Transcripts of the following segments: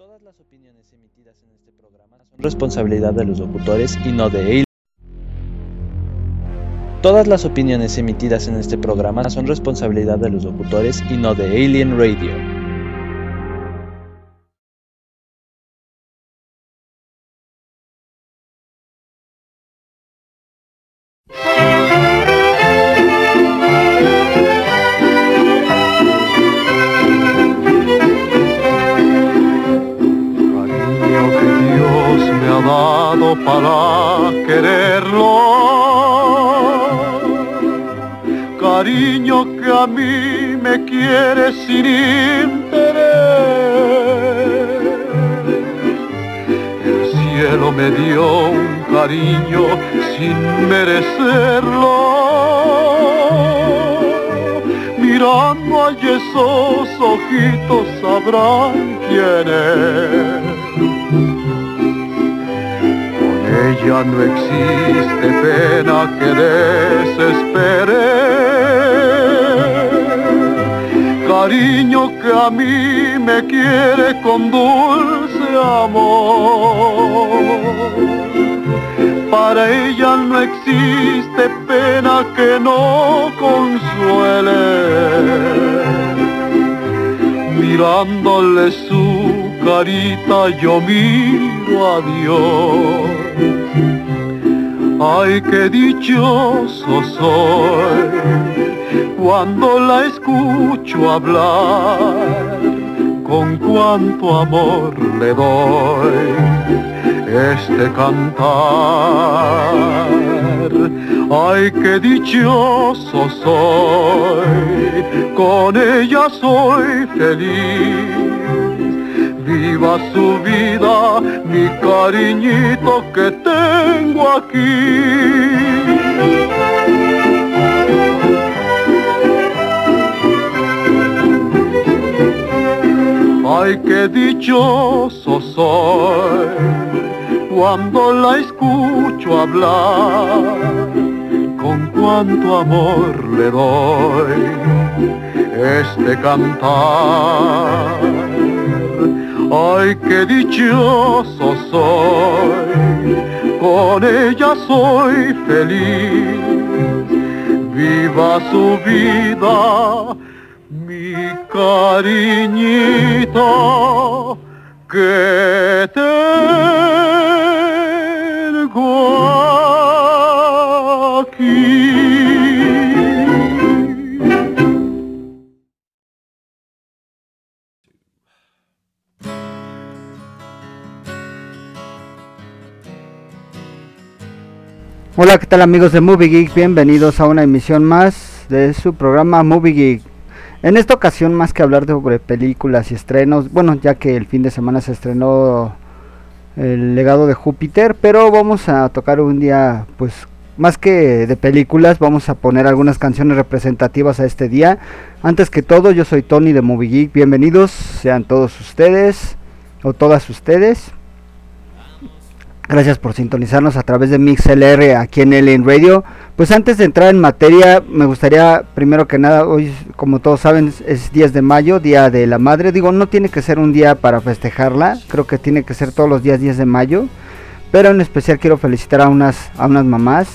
Todas las opiniones emitidas en este programa son responsabilidad de los locutores y no de Alien. Todas las opiniones emitidas en este programa son responsabilidad de los locutores y no de Alien Radio. A mí me quiere con dulce amor. Para ella no existe pena que no consuele. Mirándole su carita yo miro a Dios. Ay, qué dichoso soy cuando la escucho hablar, con cuánto amor le doy este cantar. Ay, qué dichoso soy, con ella soy feliz. Viva su vida, mi cariñito que tengo aquí. Ay, qué dichoso soy cuando la escucho hablar, con cuánto amor le doy este cantar. Ay, qué dichoso soy, con ella soy feliz. Viva su vida, cariñito que tengo aquí. Hola, ¿qué tal amigos de Movie Geek? Bienvenidos a una emisión más de su programa Movie Geek. En esta ocasión, más que hablar sobre películas y estrenos, bueno, ya que el fin de semana se estrenó El legado de Júpiter, pero vamos a tocar un día, pues, más que de películas, vamos a poner algunas canciones representativas a este día. Antes que todo, yo soy Tony de Movie Geek. Bienvenidos sean todos ustedes o todas ustedes. Gracias por sintonizarnos a través de MixLR aquí en Alien Radio. Pues antes de entrar en materia, me gustaría primero que nada, hoy como todos saben es 10 de mayo, Día de la Madre. Digo, no tiene que ser un día para festejarla, creo que tiene que ser todos los días 10 de mayo. Pero en especial quiero felicitar a unas, a unas mamás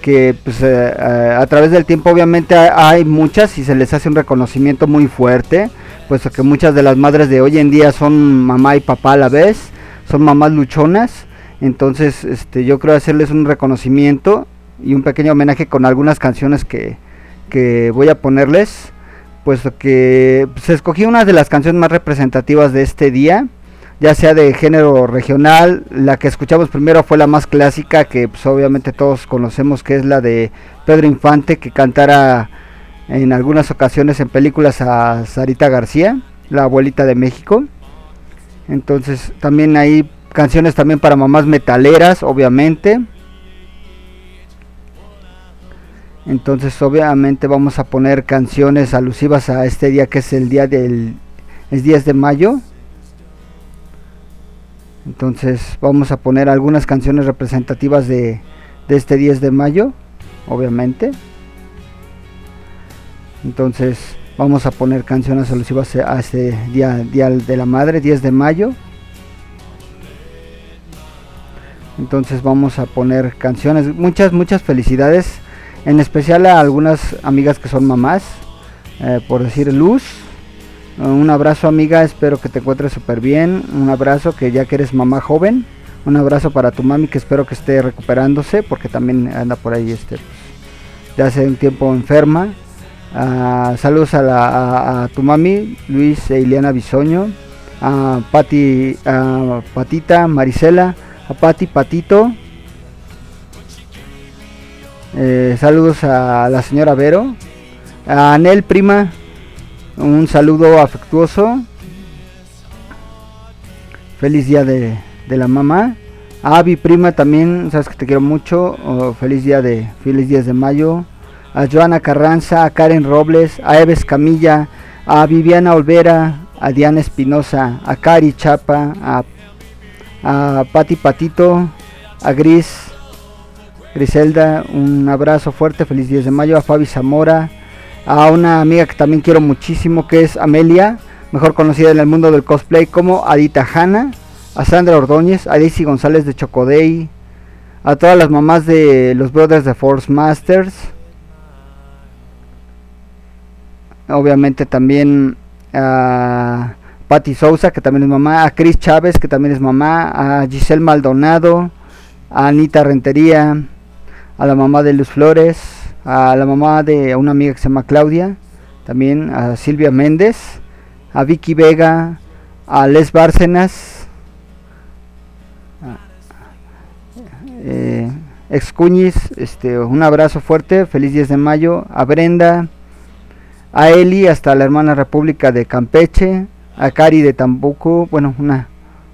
que pues, eh, eh, a través del tiempo obviamente hay muchas y se les hace un reconocimiento muy fuerte, puesto que muchas de las madres de hoy en día son mamá y papá a la vez, son mamás luchonas. Entonces, este, yo creo hacerles un reconocimiento y un pequeño homenaje con algunas canciones que, que voy a ponerles, puesto que se pues, escogí una de las canciones más representativas de este día, ya sea de género regional, la que escuchamos primero fue la más clásica, que pues, obviamente todos conocemos, que es la de Pedro Infante, que cantara en algunas ocasiones en películas a Sarita García, la abuelita de México. Entonces también hay canciones también para mamás metaleras, obviamente. Entonces obviamente vamos a poner canciones alusivas a este día que es el día del es 10 de mayo. Entonces vamos a poner algunas canciones representativas de, este 10 de mayo, obviamente. Entonces vamos a poner canciones alusivas a este día, día de la madre, 10 de mayo. Entonces vamos a poner canciones. Muchas, muchas felicidades. En especial a algunas amigas que son mamás. Eh, por decir Luz. Un abrazo amiga, espero que te encuentres súper bien. Un abrazo que ya que eres mamá joven. Un abrazo para tu mami que espero que esté recuperándose porque también anda por ahí este de hace un tiempo enferma. Ah, saludos a, tu mami, Luis e Ileana Bisoño, a Pati, a Patita, Marisela, a Pati Patito. Eh, saludos a la señora Vero, a Anel Prima, un saludo afectuoso. Feliz día de, de la mamá. A Avi Prima también, sabes que te quiero mucho. Oh, feliz día de feliz días de mayo. A Joana Carranza, a Karen Robles, a Eves Camilla, a Viviana Olvera, a Diana Espinosa, a Cari Chapa, a, a Pati Patito, a Gris, Griselda, un abrazo fuerte, feliz días de mayo, a Fabi Zamora, a una amiga que también quiero muchísimo que es Amelia, mejor conocida en el mundo del cosplay como Adita Hanna, a Sandra Ordóñez, a Daisy González de Chocodey, a todas las mamás de los Brothers de Force Masters, obviamente también a Patti Sousa, que también es mamá, a Cris Chávez, que también es mamá, a Giselle Maldonado, a Anita Rentería, a la mamá de Luz Flores, a la mamá de una amiga que se llama Claudia, también a Silvia Méndez, a Vicky Vega, a Les Bárcenas, eh, Excuñiz, este, un abrazo fuerte, feliz 10 de mayo, a Brenda, a Eli hasta la hermana República de Campeche, a Cari de Tambuco, bueno, una,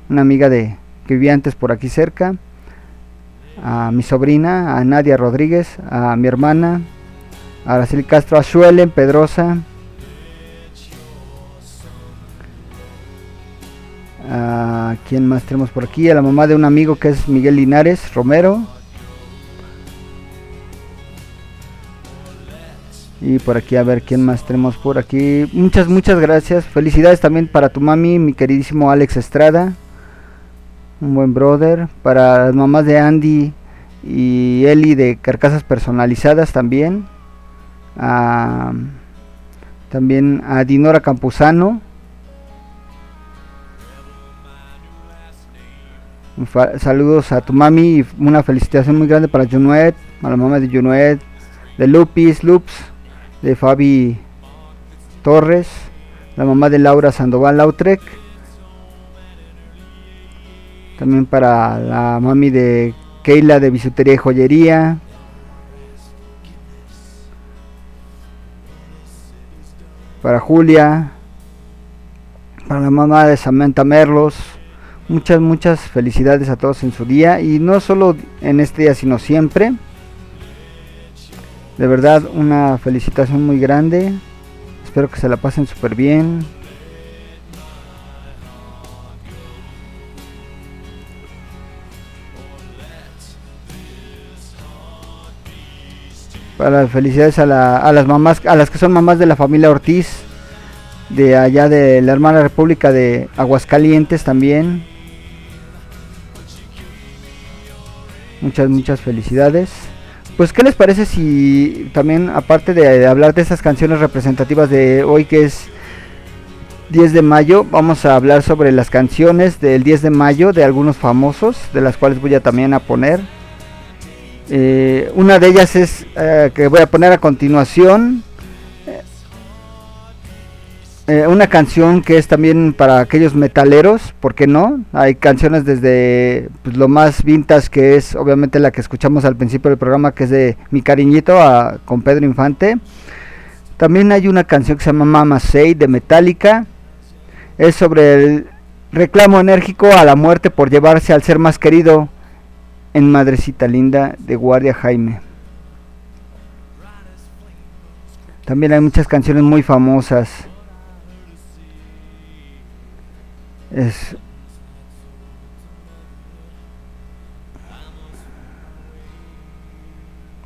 una amiga de que vivía antes por aquí cerca, a mi sobrina, a Nadia Rodríguez, a mi hermana, a Araceli Castro, a Suelen Pedrosa, a quién más tenemos por aquí, a la mamá de un amigo que es Miguel Linares Romero, Y por aquí a ver quién más tenemos por aquí. Muchas, muchas gracias. Felicidades también para tu mami, mi queridísimo Alex Estrada. Un buen brother. Para las mamás de Andy y Eli de Carcasas Personalizadas también. también a Dinora Campuzano. Saludos a tu mami y una felicitación muy grande para Junuet, a la mamá de Junuet, de Lupis, Loops de Fabi Torres, la mamá de Laura Sandoval Lautrec, también para la mami de Keila de Bisutería y Joyería, para Julia, para la mamá de Samantha Merlos, muchas, muchas felicidades a todos en su día y no solo en este día, sino siempre. De verdad, una felicitación muy grande. Espero que se la pasen súper bien. Para felicidades a, las mamás, a las que son mamás de la familia Ortiz, de allá de la hermana República de Aguascalientes también. Muchas, muchas felicidades. Pues, ¿qué les parece si también, aparte de, hablar de esas canciones representativas de hoy, que es 10 de mayo, vamos a hablar sobre las canciones del 10 de mayo de algunos famosos, de las cuales voy a también a poner. Eh, una de ellas es eh, que voy a poner a continuación eh, una canción que es también para aquellos metaleros, ¿por qué no? Hay canciones desde pues, lo más vintage que es obviamente la que escuchamos al principio del programa que es de Mi Cariñito con Pedro Infante. También hay una canción que se llama Mama Say de Metallica. Es sobre el reclamo enérgico a la muerte por llevarse al ser más querido en Madrecita Linda de Guardia Jaime. También hay muchas canciones muy famosas. Es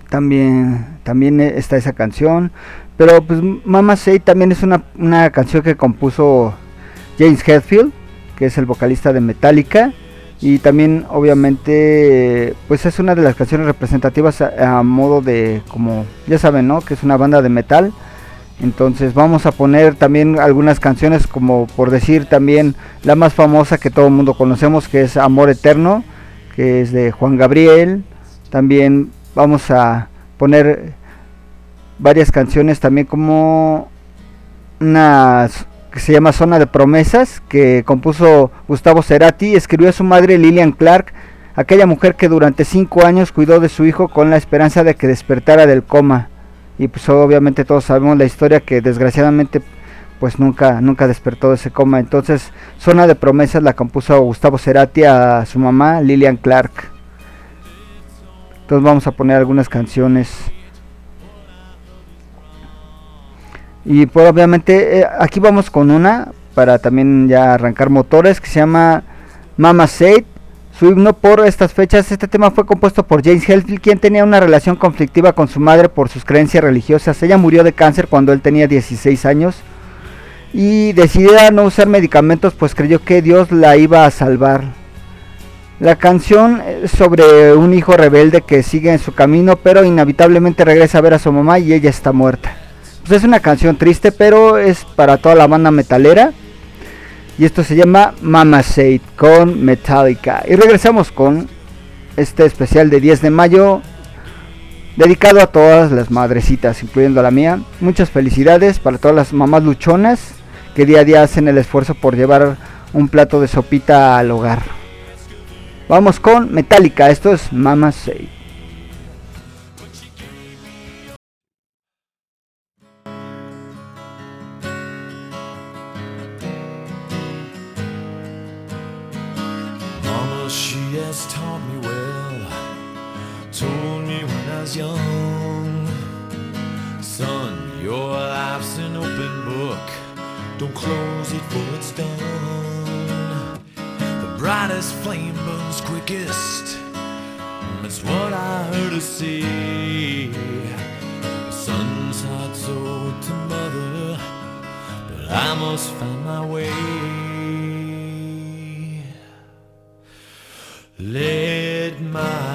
también también está esa canción pero pues Mama Say también es una, canción que compuso James Hetfield que es el vocalista de Metallica y también obviamente pues es una de las canciones representativas a, modo de como ya saben no que es una banda de metal entonces vamos a poner también algunas canciones como por decir también la más famosa que todo el mundo conocemos que es Amor Eterno que es de Juan Gabriel también vamos a poner varias canciones también como unas que se llama Zona de Promesas, que compuso Gustavo Cerati, escribió a su madre Lillian Clark, aquella mujer que durante cinco años cuidó de su hijo con la esperanza de que despertara del coma. Y pues obviamente todos sabemos la historia que desgraciadamente pues nunca, nunca despertó de ese coma. Entonces, Zona de Promesas la compuso Gustavo Cerati a su mamá Lillian Clark. Entonces vamos a poner algunas canciones. Y pues obviamente eh, aquí vamos con una para también ya arrancar motores que se llama Mama Said. Su himno por estas fechas, este tema fue compuesto por James Hetfield, quien tenía una relación conflictiva con su madre por sus creencias religiosas. Ella murió de cáncer cuando él tenía 16 años y decidió no usar medicamentos pues creyó que Dios la iba a salvar. La canción es sobre un hijo rebelde que sigue en su camino pero inevitablemente regresa a ver a su mamá y ella está muerta. Pues es una canción triste, pero es para toda la banda metalera. Y esto se llama Mama Said con Metallica. Y regresamos con este especial de 10 de mayo dedicado a todas las madrecitas, incluyendo a la mía. Muchas felicidades para todas las mamás luchonas que día a día hacen el esfuerzo por llevar un plato de sopita al hogar. Vamos con Metallica, esto es Mama Said. Young. Son, your life's an open book. Don't close it for it's done. The brightest flame burns quickest. That's what I heard her say. Son's heart sold to mother, but I must find my way. Let my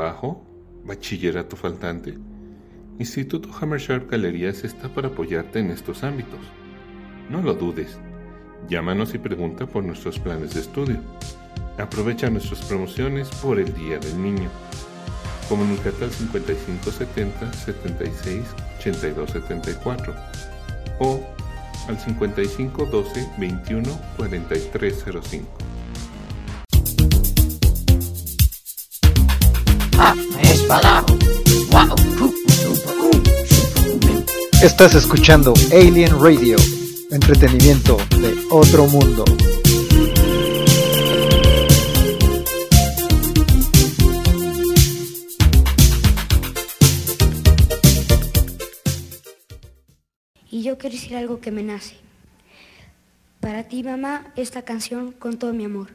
bajo, bachillerato faltante. Instituto Hammersharp Galerías está para apoyarte en estos ámbitos. No lo dudes. Llámanos y pregunta por nuestros planes de estudio. Aprovecha nuestras promociones por el Día del Niño. Comunícate al 5570 76 82 74 o al 5512 21 4305. Estás escuchando Alien Radio, entretenimiento de otro mundo. Y yo quiero decir algo que me nace. Para ti, mamá, esta canción con todo mi amor.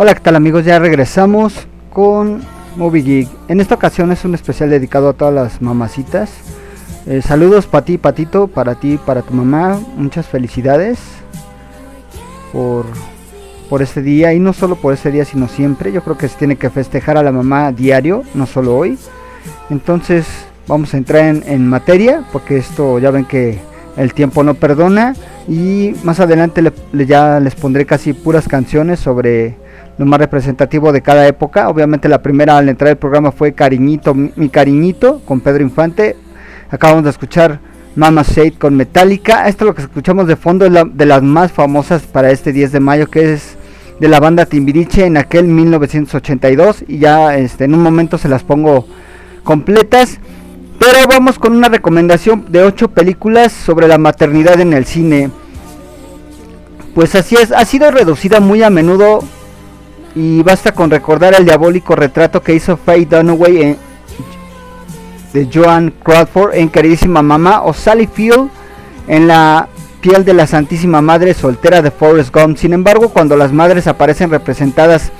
Hola, ¿qué tal amigos? Ya regresamos con Movie Geek. En esta ocasión es un especial dedicado a todas las mamacitas. Eh, saludos para ti, Patito, para ti, para tu mamá. Muchas felicidades por, por este día. Y no solo por este día, sino siempre. Yo creo que se tiene que festejar a la mamá diario, no solo hoy. Entonces vamos a entrar en, materia, porque esto ya ven que el tiempo no perdona. Y más adelante ya les pondré casi puras canciones sobre lo más representativo de cada época. Obviamente la primera al entrar el programa fue Cariñito, mi cariñito, con Pedro Infante. Acabamos de escuchar Mama Shade con Metallica. Esto lo que escuchamos de fondo es la- de las más famosas para este 10 de mayo, que es de la banda Timbiriche en aquel 1982. Y ya este, en un momento se las pongo completas. Pero vamos con una recomendación de 8 películas sobre la maternidad en el cine. Pues así es, ha sido reducida muy a menudo y basta con recordar el diabólico retrato que hizo Faye Dunaway en- de Joan Crawford en Queridísima Mamá o Sally Field en la piel de la Santísima Madre soltera de Forrest Gump. Sin embargo, cuando las madres aparecen representadas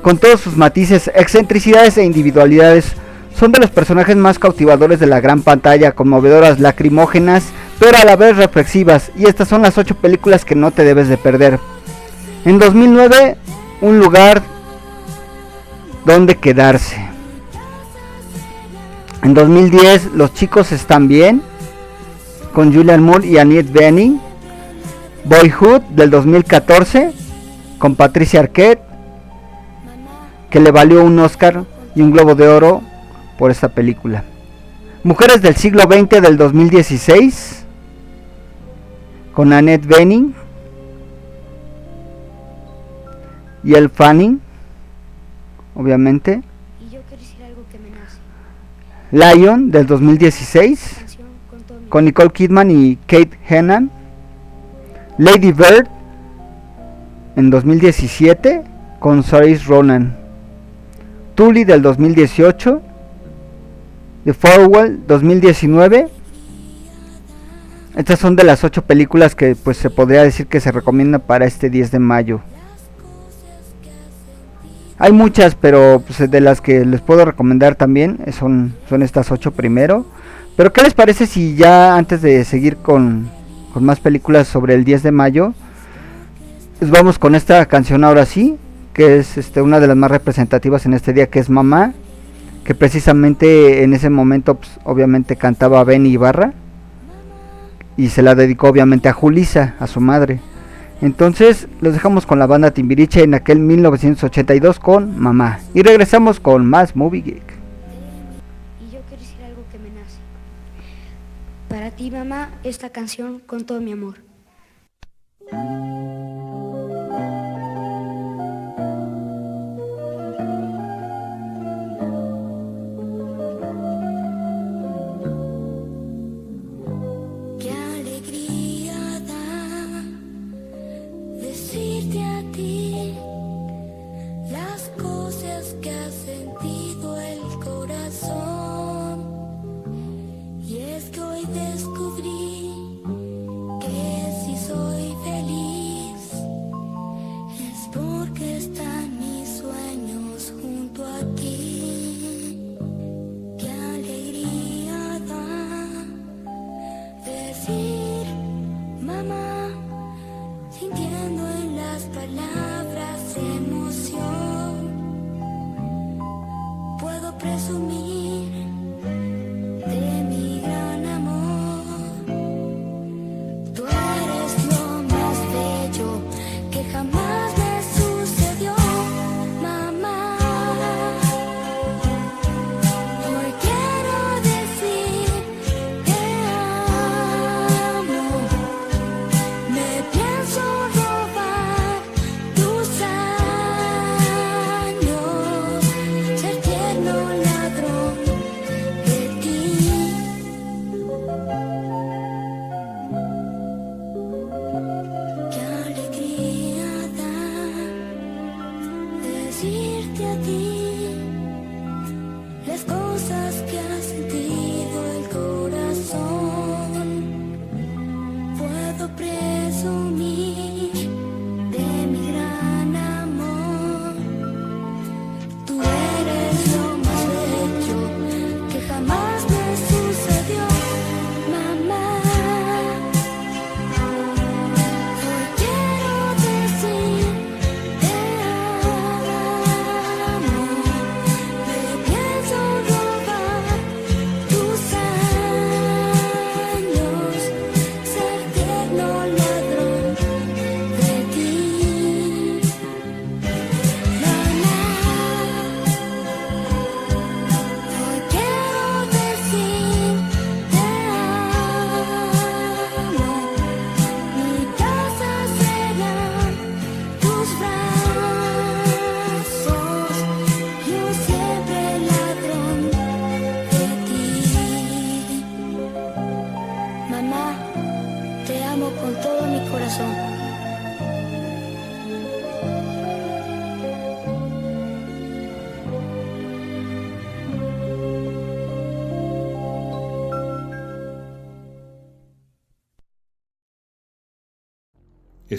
con todos sus matices, excentricidades e individualidades, son de los personajes más cautivadores de la gran pantalla, conmovedoras, lacrimógenas, pero a la vez reflexivas. Y estas son las 8 películas que no te debes de perder. En 2009, un lugar donde quedarse. En 2010, Los chicos están bien, con Julian Moore y Annette Bening. Boyhood del 2014, con Patricia Arquette, que le valió un Oscar y un Globo de Oro por esta película. Mujeres del siglo XX del 2016, con Annette Bening y El Fanning, obviamente. Y yo quiero decir algo que me nace. Lion del 2016 Canción con con Nicole Kidman y Kate Hennan. Lady Bird en 2017 con Saoirse Ronan. Tully del 2018. The Farewell 2019. Estas son de las ocho películas que pues se podría decir que se recomiendan para este 10 de mayo. Hay muchas, pero pues, de las que les puedo recomendar también eh, son, son estas ocho primero. Pero ¿qué les parece si ya antes de seguir con, con más películas sobre el 10 de mayo, pues vamos con esta canción ahora sí, que es este, una de las más representativas en este día, que es Mamá, que precisamente en ese momento pues, obviamente cantaba Benny Ibarra y se la dedicó obviamente a Julisa, a su madre. Entonces los dejamos con la banda Timbiriche en aquel 1982 con Mamá. Y regresamos con más Movie Geek. Y yo quiero decir algo que me nace. Para ti, mamá, esta canción con todo mi amor.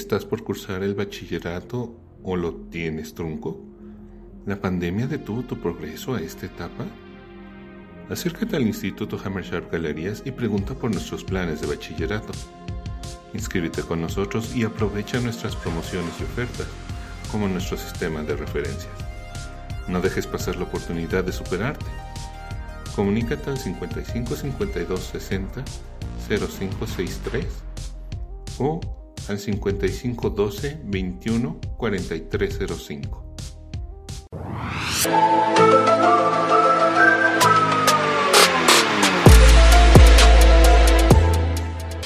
¿Estás por cursar el bachillerato o lo tienes trunco? ¿La pandemia detuvo tu progreso a esta etapa? Acércate al Instituto Hammersharp Galerías y pregunta por nuestros planes de bachillerato. Inscríbete con nosotros y aprovecha nuestras promociones y ofertas, como nuestro sistema de referencias. No dejes pasar la oportunidad de superarte. Comunícate al 55 52 60 0563 o al 55 12 21 4305.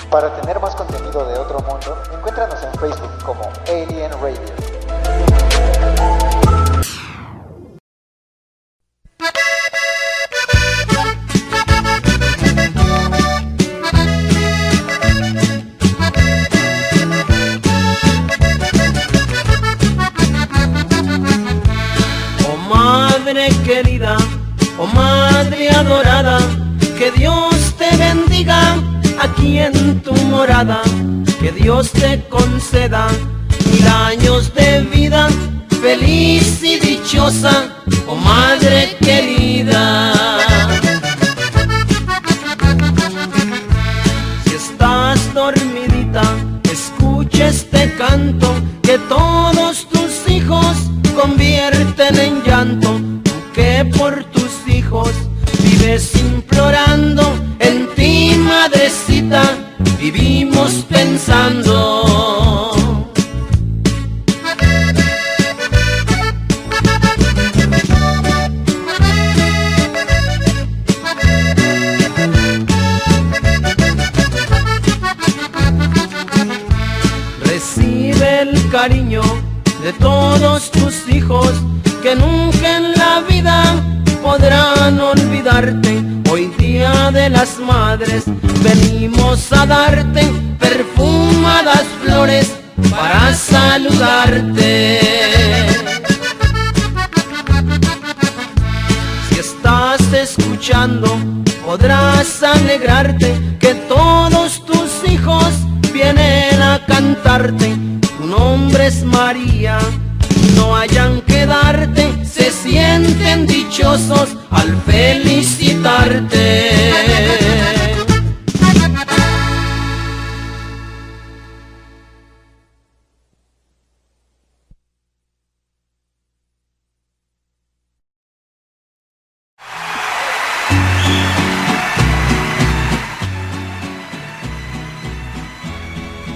Para tener más contenido de otro mundo, encuéntranos en Facebook como Alien Radio. Madre adorada, que Dios te bendiga aquí en tu morada, que Dios te conceda mil años de vida, feliz y dichosa, oh madre querida. Si estás dormidita, escucha este canto que todos tus hijos convierten en llanto. Que por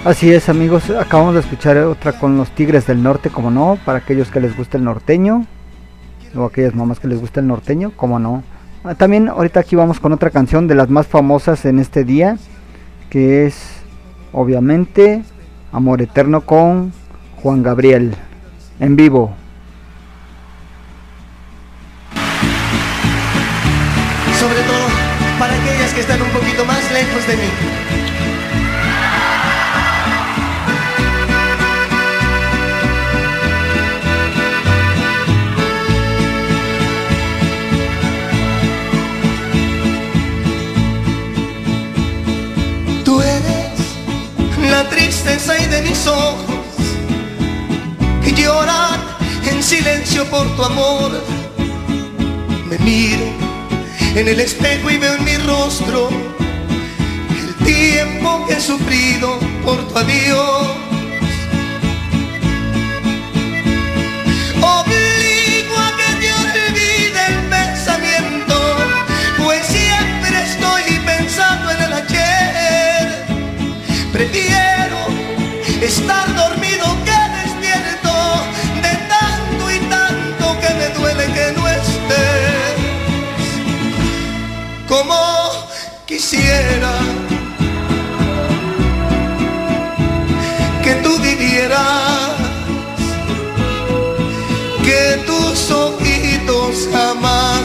Así es amigos, acabamos de escuchar otra con los Tigres del Norte, como no, para aquellos que les gusta el norteño, o aquellas mamás que les gusta el norteño, como no. Ah, También ahorita aquí vamos con otra canción de las más famosas en este día, que es obviamente Amor Eterno con Juan Gabriel, en vivo. sobre todo para aquellas que están un poquito más lejos de mí. De mis ojos que lloran en silencio por tu amor. Me miro en el espejo y veo en mi rostro el tiempo que he sufrido por tu adiós. Obligo a que te olvide el pensamiento, pues siempre estoy pensando en el ayer. Prefiero estar dormido que despierto de tanto y tanto que me duele que no estés como quisiera que tú vivieras, que tus ojitos jamás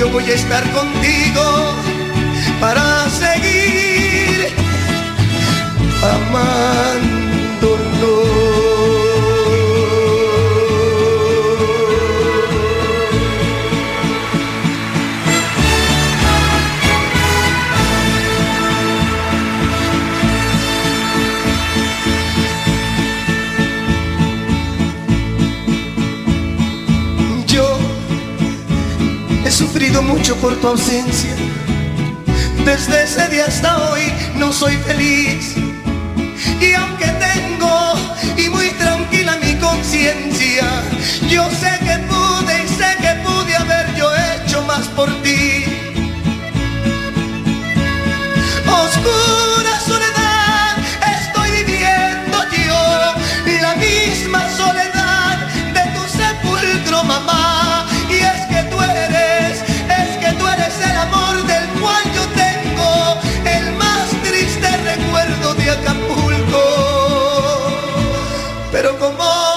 yo voy a estar contigo para seguir amándonos. sufrido mucho por tu ausencia. Desde ese día hasta hoy no soy feliz. Y aunque tengo y muy tranquila mi conciencia, yo sé que pude y sé que pude haber yo hecho más por ti. Oscura soledad estoy viviendo yo, la misma soledad de tu sepulcro, mamá. de Acapulco, pero como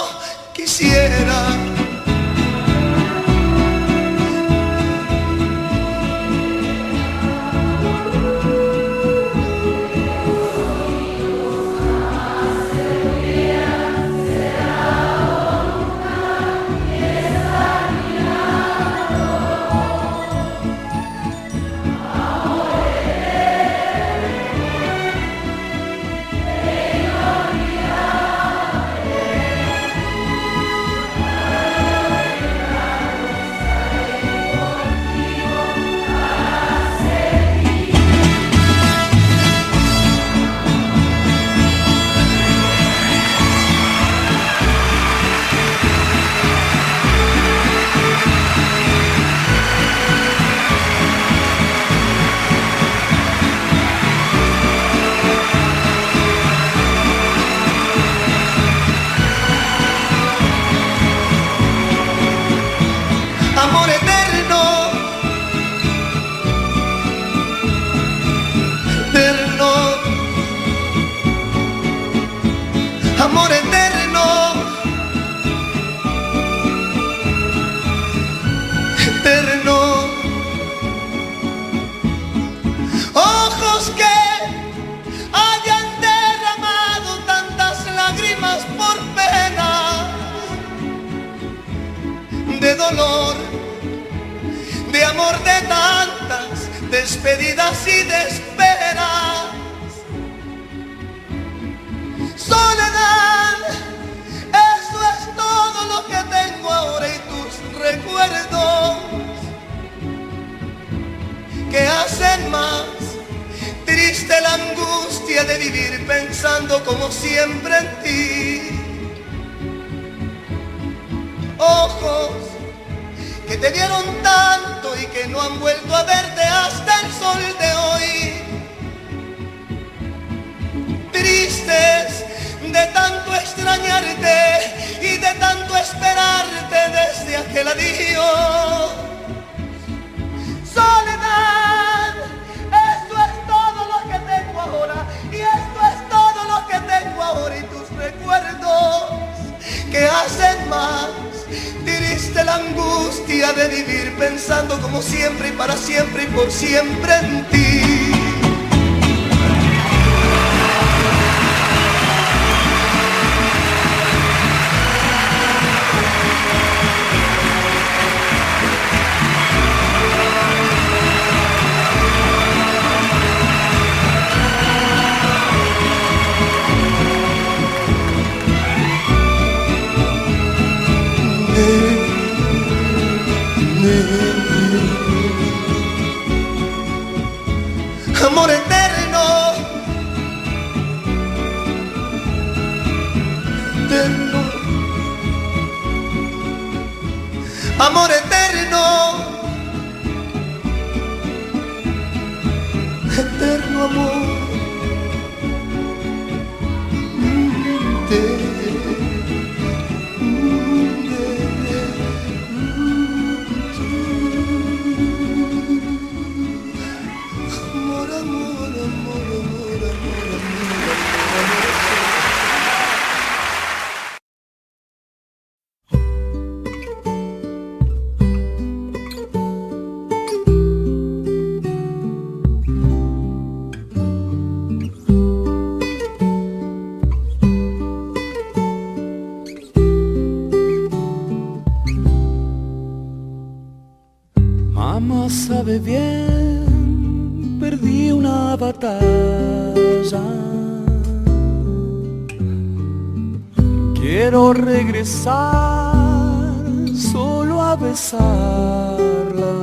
solo a besarla.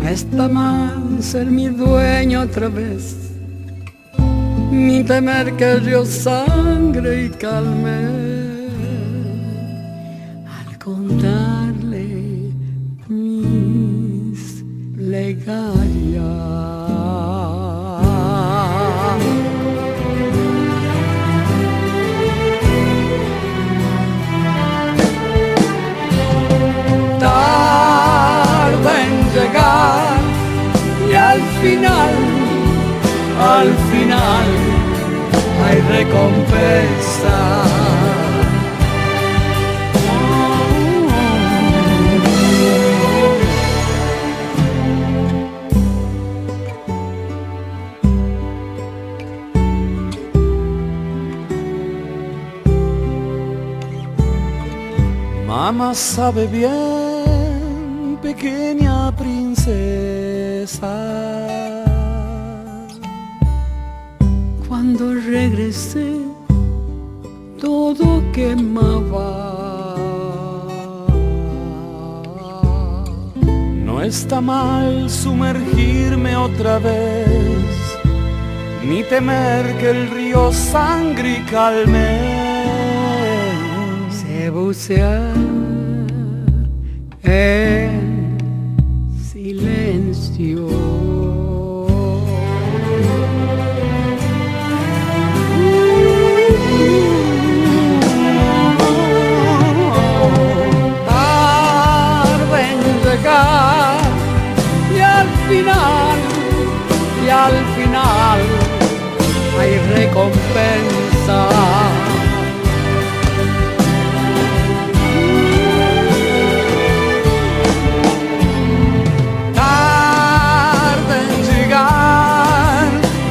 No está mal ser mi dueño otra vez, ni temer que yo sangre y calme final, al final hay recompensa. Mamá sabe bien, pequeña princesa. Regresé, todo quemaba. No está mal sumergirme otra vez, ni temer que el río sangre calme se bucea en final, y al final hay recompensa. tarde en llegar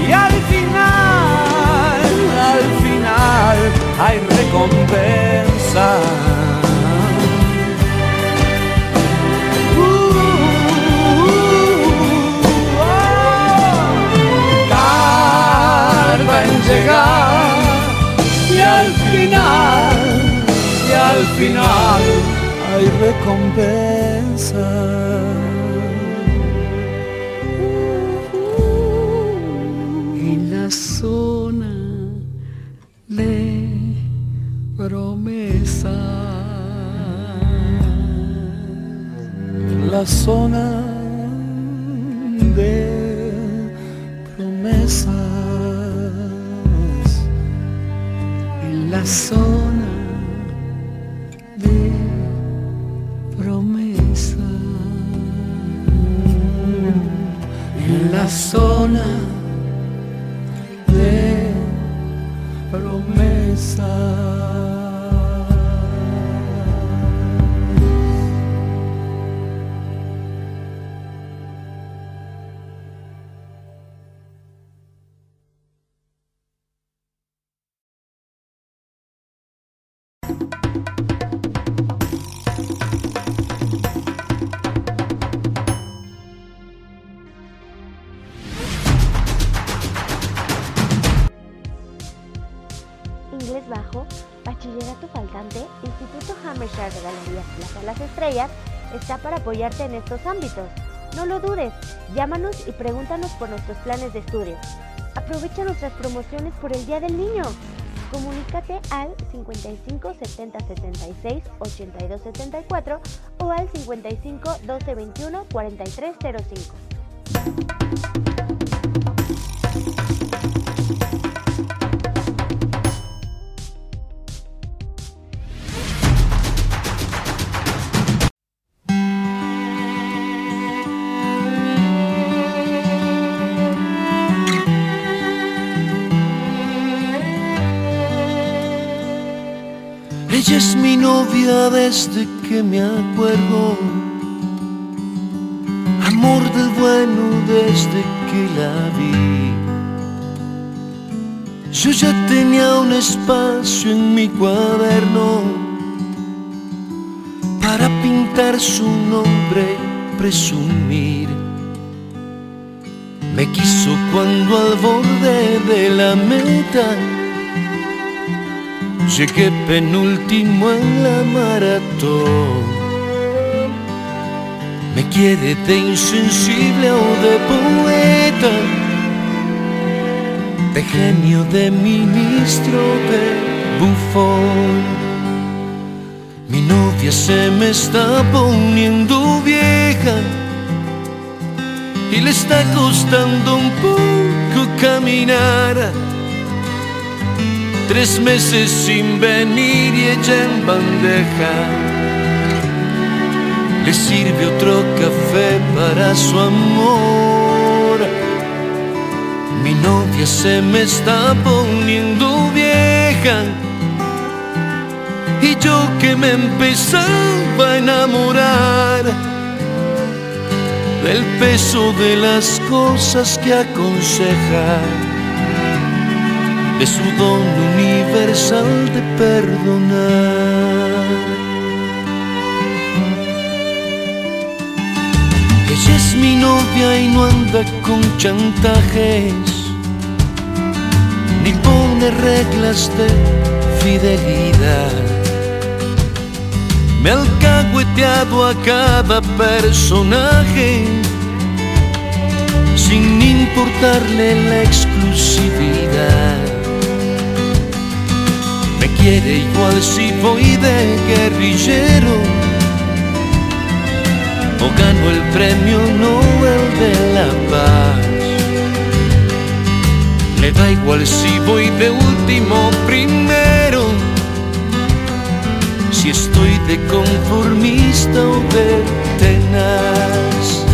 y al final, al final hay recompensa. Al final hay recompensa. en la zona de promesa. La zona de promesas. En la zona para apoyarte en estos ámbitos. No lo dudes, llámanos y pregúntanos por nuestros planes de estudio. Aprovecha nuestras promociones por el Día del Niño. Comunícate al 55 70 76 82 74 o al 55 12 21 43 05. Ella es mi novia desde que me acuerdo. Amor del bueno desde que la vi. Yo ya tenía un espacio en mi cuaderno para pintar su nombre, presumir. Me quiso cuando al borde de la meta Llegué penúltimo en la maratón. Me quiere de insensible o de poeta, de genio, de ministro, de bufón. Mi novia se me está poniendo vieja y le está costando un poco caminar. Tres meses sin venir y ella en bandeja. Le sirve otro café para su amor. Mi novia se me está poniendo vieja. Y yo que me empezaba a enamorar del peso de las cosas que aconseja, de su don universal de perdonar. Ella es mi novia y no anda con chantajes, ni pone reglas de fidelidad. Me ha alcahueteado a cada personaje sin importarle la exclusividad. Quiere igual si voy de guerrillero o gano el premio Nobel de la Paz. Le da igual si voy de último primero si estoy de conformista o de tenaz.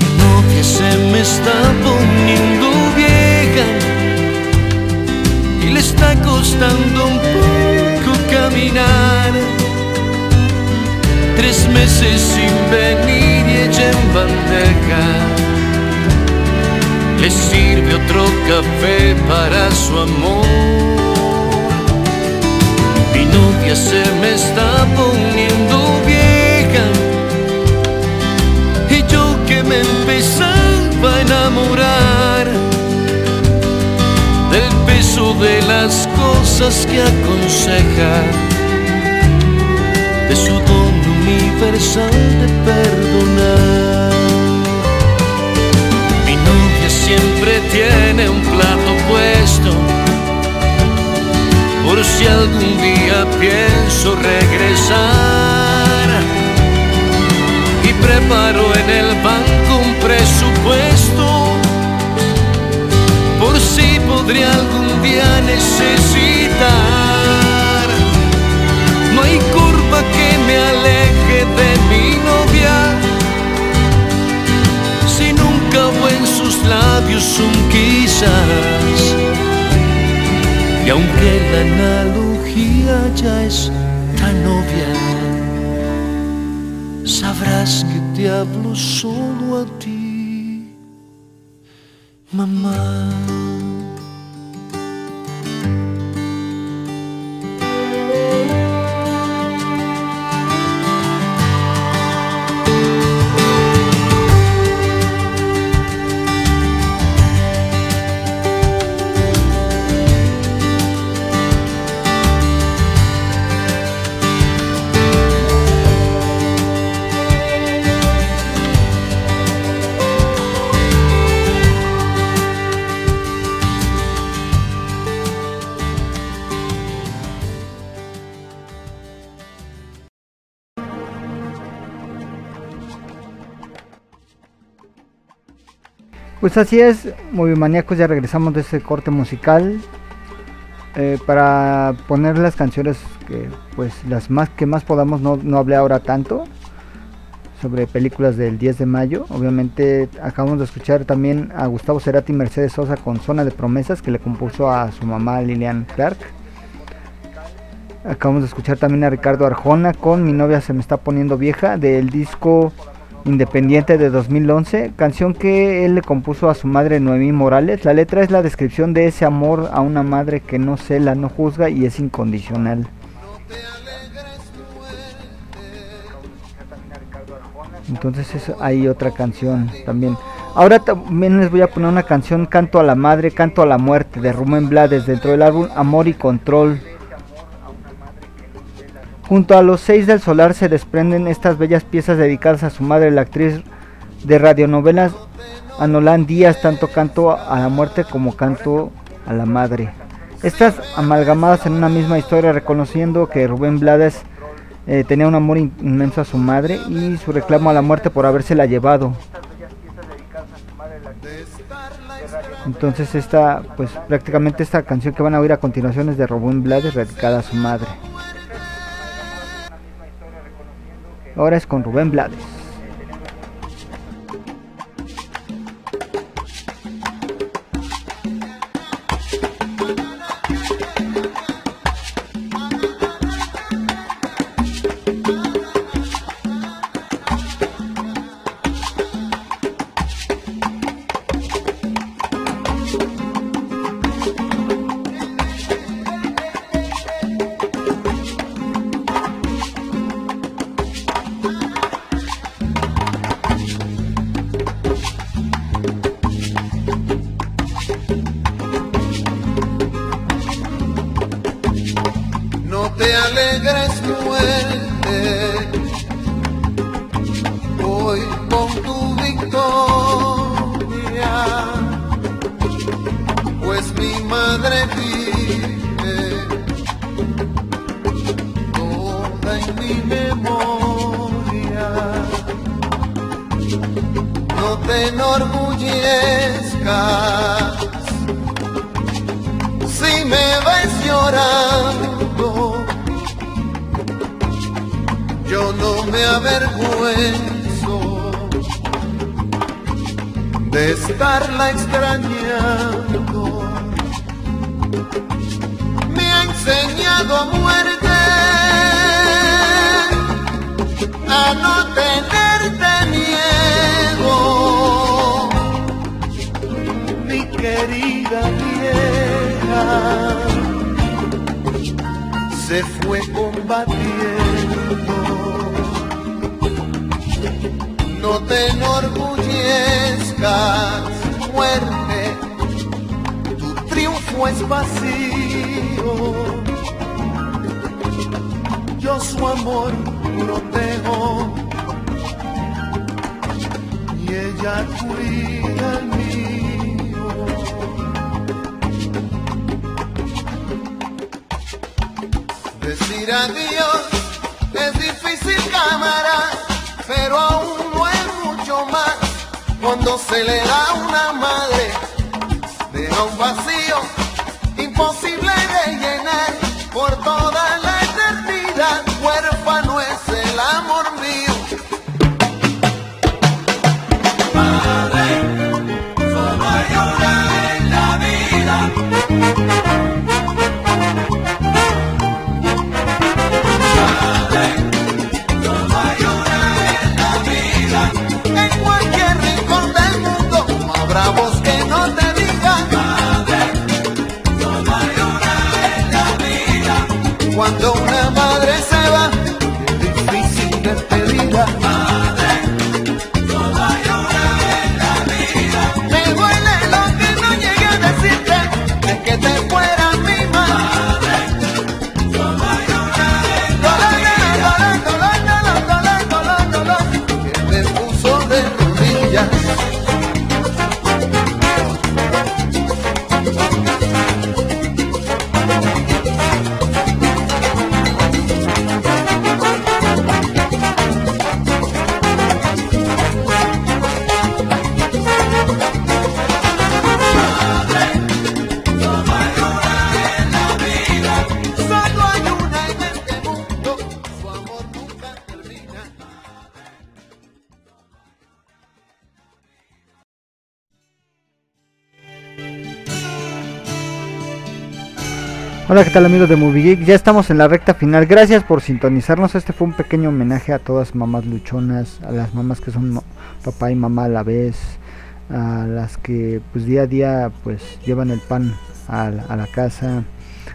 Mi novia se me está poniendo vieja le está costando un poco caminar. Tres meses sin venir y ella en bandeja. Le sirve otro café para su amor. Mi novia se me está poniendo vieja y yo que me empezaba a enamorar de las cosas que aconseja, de su don universal de perdonar. Mi novia siempre tiene un plato puesto por si algún día pienso regresar. Y preparo en el banco un presupuesto si podría algún día necesitar. No hay curva que me aleje de mi novia. Si nunca hubo en sus labios un quizás. Y aunque la analogía ya es tan obvia, sabrás que te hablo solo a ti, mamá. Pues así es, Movimaníacos, ya regresamos de ese corte musical eh, para poner las canciones que pues las más que más podamos, no, no hablé ahora tanto sobre películas del 10 de mayo. Obviamente acabamos de escuchar también a Gustavo Cerati y Mercedes Sosa con Zona de Promesas que le compuso a su mamá Lilian Clark. Acabamos de escuchar también a Ricardo Arjona con Mi novia se me está poniendo vieja del disco Independiente de 2011, canción que él le compuso a su madre Noemí Morales. La letra es la descripción de ese amor a una madre que no cela, no juzga y es incondicional. Entonces eso, hay otra canción también. Ahora también les voy a poner una canción Canto a la Madre, Canto a la Muerte de Rubén Blades dentro del álbum Amor y Control. Junto a los seis del solar se desprenden estas bellas piezas dedicadas a su madre, la actriz de radionovelas Anolán Díaz, tanto canto a la muerte como canto a la madre. Estas amalgamadas en una misma historia, reconociendo que Rubén Blades eh, tenía un amor in- inmenso a su madre y su reclamo a la muerte por habérsela llevado. Entonces esta, pues prácticamente esta canción que van a oír a continuación es de Rubén Blades dedicada a su madre. Ahora es con Rubén Blades. Amor protejo y ella cuida el mío. Decir adiós es difícil cámara, pero aún no es mucho más cuando se le da una madre. Deja un vacío Hola, ¿qué tal amigos de Movie Geek? Ya estamos en la recta final. Gracias por sintonizarnos. Este fue un pequeño homenaje a todas mamás luchonas, a las mamás que son papá y mamá a la vez, a las que pues día a día pues llevan el pan a, la- casa,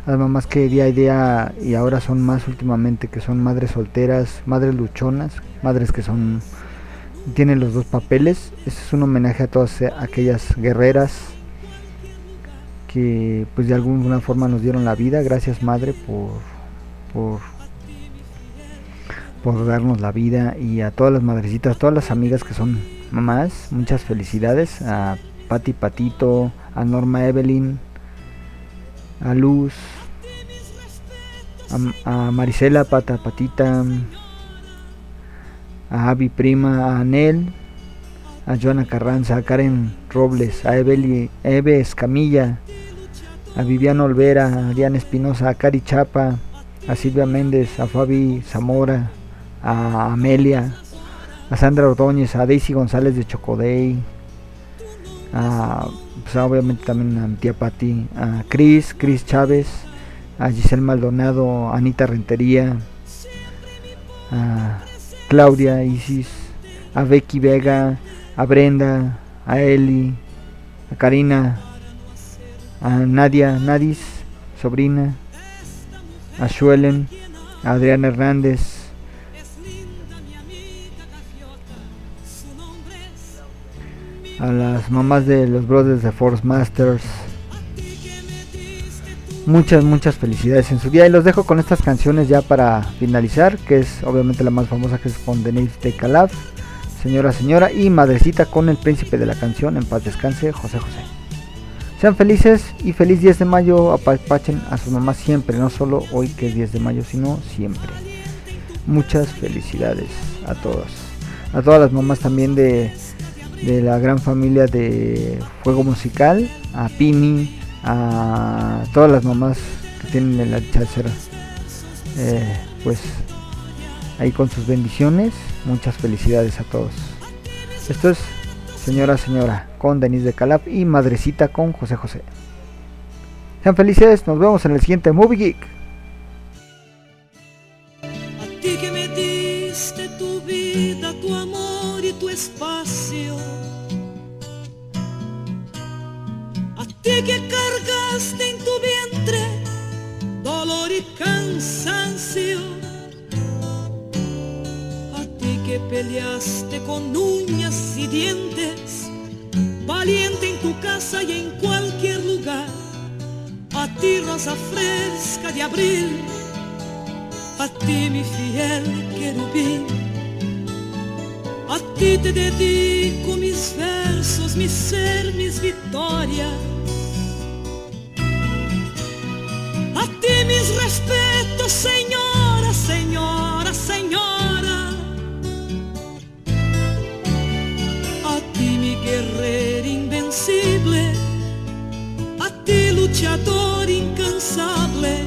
a las mamás que día a día y ahora son más últimamente que son madres solteras, madres luchonas, madres que son tienen los dos papeles. Este es un homenaje a todas aquellas guerreras que pues de alguna forma nos dieron la vida. Gracias madre por, por por darnos la vida y a todas las madrecitas, todas las amigas que son mamás, muchas felicidades a Patti Patito, a Norma Evelyn, a Luz, a, Marisela Pata Patita, a Avi Prima, a Anel, a Joana Carranza, a Karen Robles, a Eveli, Eve Escamilla, a Viviana Olvera, a Diana Espinosa, a Cari Chapa, a Silvia Méndez, a Fabi Zamora, a Amelia, a Sandra Ordóñez, a Daisy González de Chocodey, a, pues obviamente también a mi tía Patti, a Cris, Cris Chávez, a Giselle Maldonado, a Anita Rentería, a Claudia Isis, a Becky Vega, a Brenda, a Eli, a Karina, a Nadia, Nadis, sobrina, a Shuelen, a Adrián Hernández, a las mamás de los brothers de Force Masters. Muchas, muchas felicidades en su día. Y los dejo con estas canciones ya para finalizar, que es obviamente la más famosa que es con Denise de Calaf, Señora Señora y Madrecita con el príncipe de la canción, en paz descanse, José José. Sean felices y feliz 10 de mayo, apapachen a su mamá siempre, no solo hoy que es 10 de mayo, sino siempre. Muchas felicidades a todos. A todas las mamás también de, de la gran familia de Fuego Musical, a Pini, a todas las mamás que tienen de ser, eh, pues ahí con sus bendiciones. Muchas felicidades a todos. Esto es Señora Señora con Denise de Calab y Madrecita con José José. Sean felices, nos vemos en el siguiente Movie Geek. A ti que me diste tu vida, tu amor y tu espacio. A ti que cargaste en tu vientre dolor y cansancio. Peleaste con uñas y dientes, valiente en tu casa y en cualquier lugar. A ti rosa fresca de abril a ti mi fiel querubín, a ti te dedico mis versos, mi ser, mis victorias. A ti mis respetos, señora, señora, señora. Luchador incansable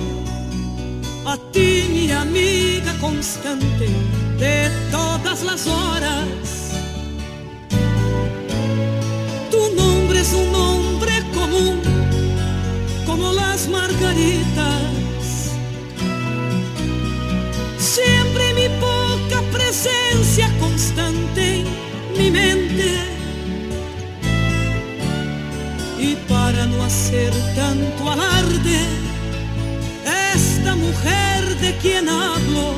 a ti mi amiga constante de todas las horas. Tu nombre es un nombre común como las margaritas. Tanto alarde, esta mujer de quien hablo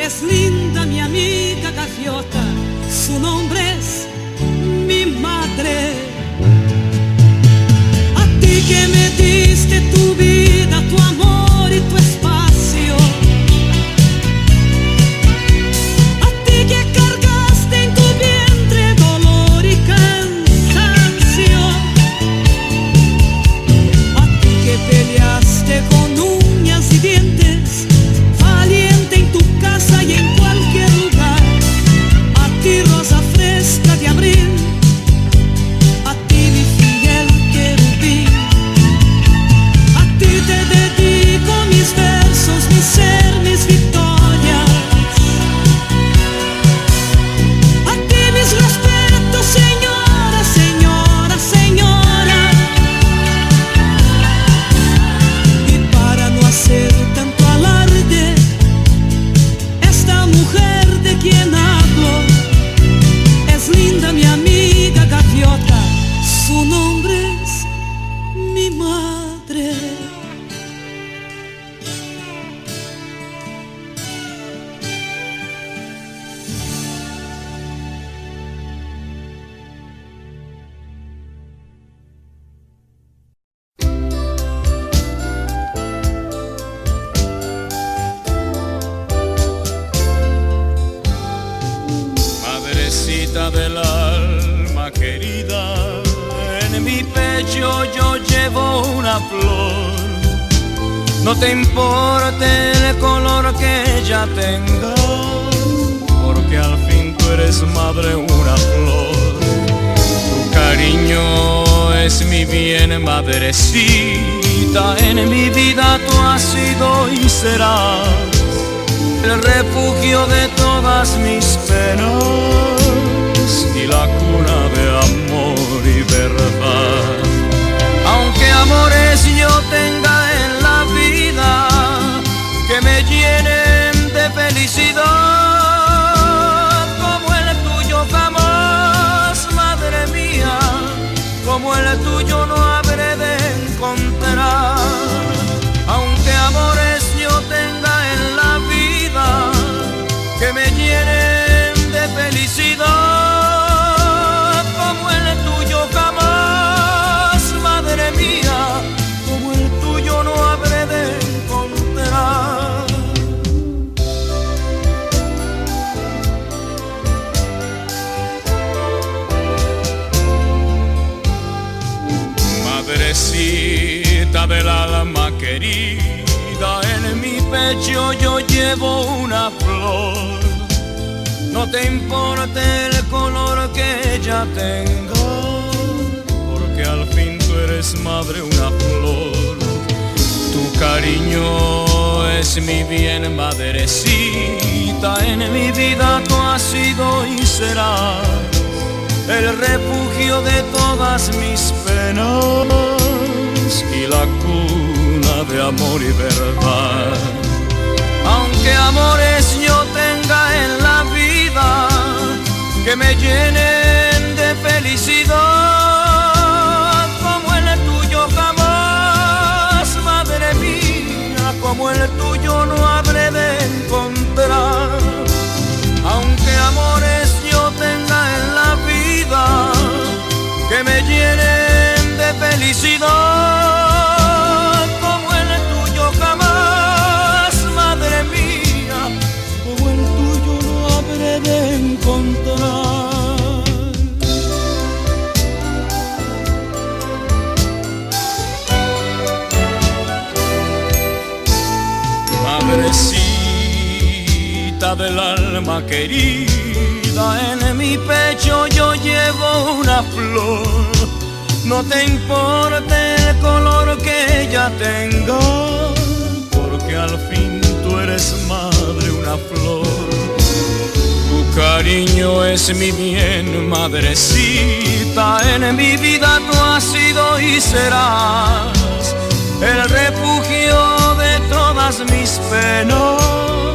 es linda mi amiga gaviota, su nombre es mi madre. A ti que me diste tu vida, bien, madrecita. En mi vida tú has sido y serás el refugio de todas mis penas y la cuna de amor y verdad. Aunque amores yo tenga en la vida que me llenen de felicidad, en mi pecho yo llevo una flor. No te importe el color que ella tenga, porque al fin tú eres madre una flor. Tu cariño es mi bien, madrecita. En mi vida tú has sido y serás el refugio de todas mis penas y la cuna de amor y verdad. Aunque amores yo tenga en la vida que me llenen de felicidad, como el tuyo jamás, madre mía, como el tuyo no habré de encontrar. Aunque amores yo tenga en la vida que me llenen querida, en mi pecho yo llevo una flor. No te importe el color que ella tenga, porque al fin tú eres madre una flor. Tu cariño es mi bien, madrecita. En mi vida tú has sido y serás el refugio de todas mis penas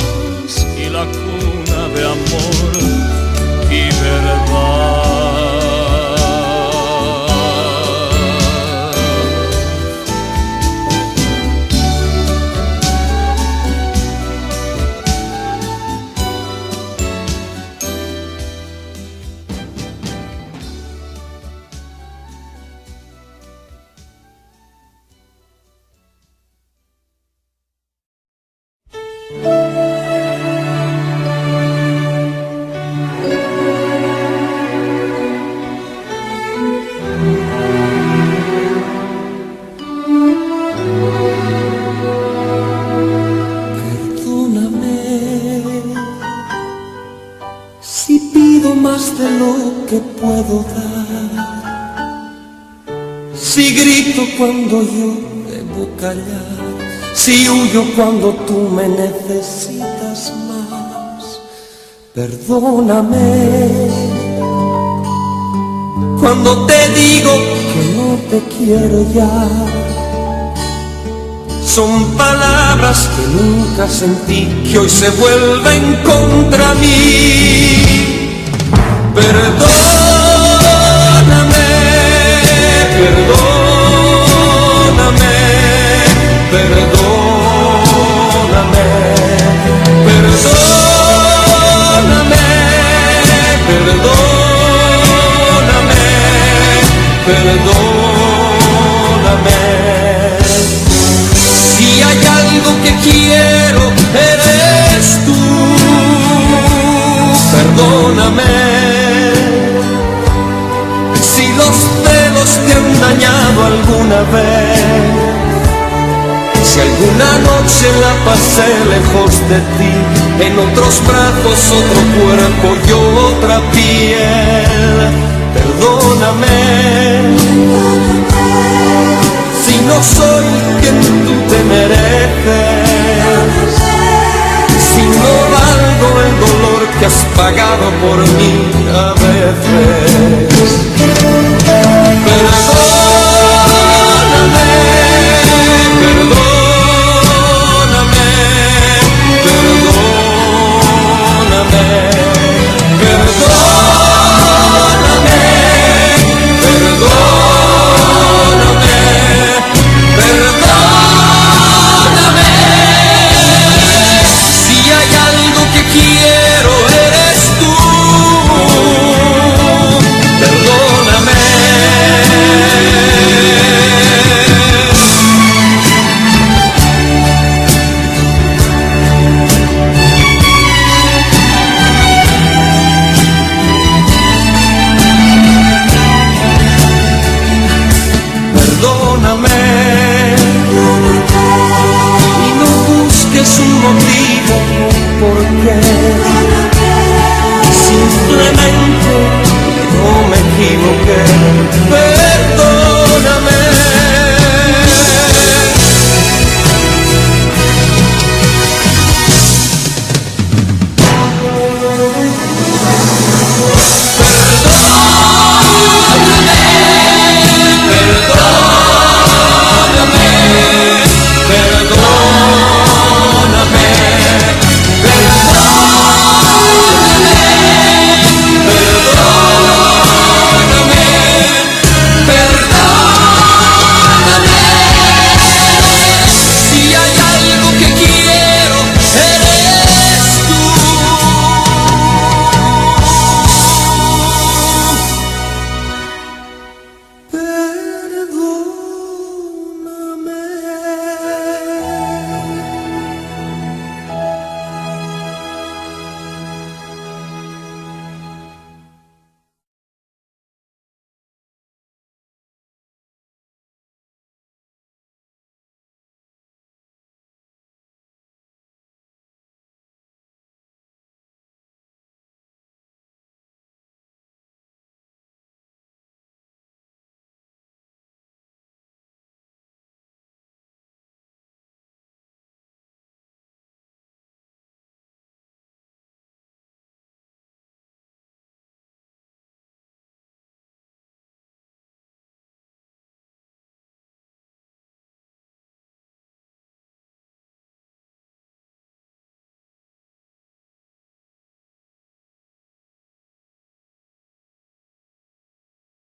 de amor y verdad. Cuando yo debo callar. Si huyo cuando tú me necesitas más. Perdóname cuando te digo que no te quiero ya. Son palabras que nunca sentí, que hoy se vuelven contra mí. Perdóname, perdóname, perdóname, perdóname. Si hay algo que quiero, eres tú. Perdóname. Si los celos te han dañado alguna vez, Si alguna noche la pasé lejos de ti, en otros brazos otro cuerpo y otra piel, perdóname. Si no soy quien tú te mereces, si no valgo el dolor que has pagado por mí a veces.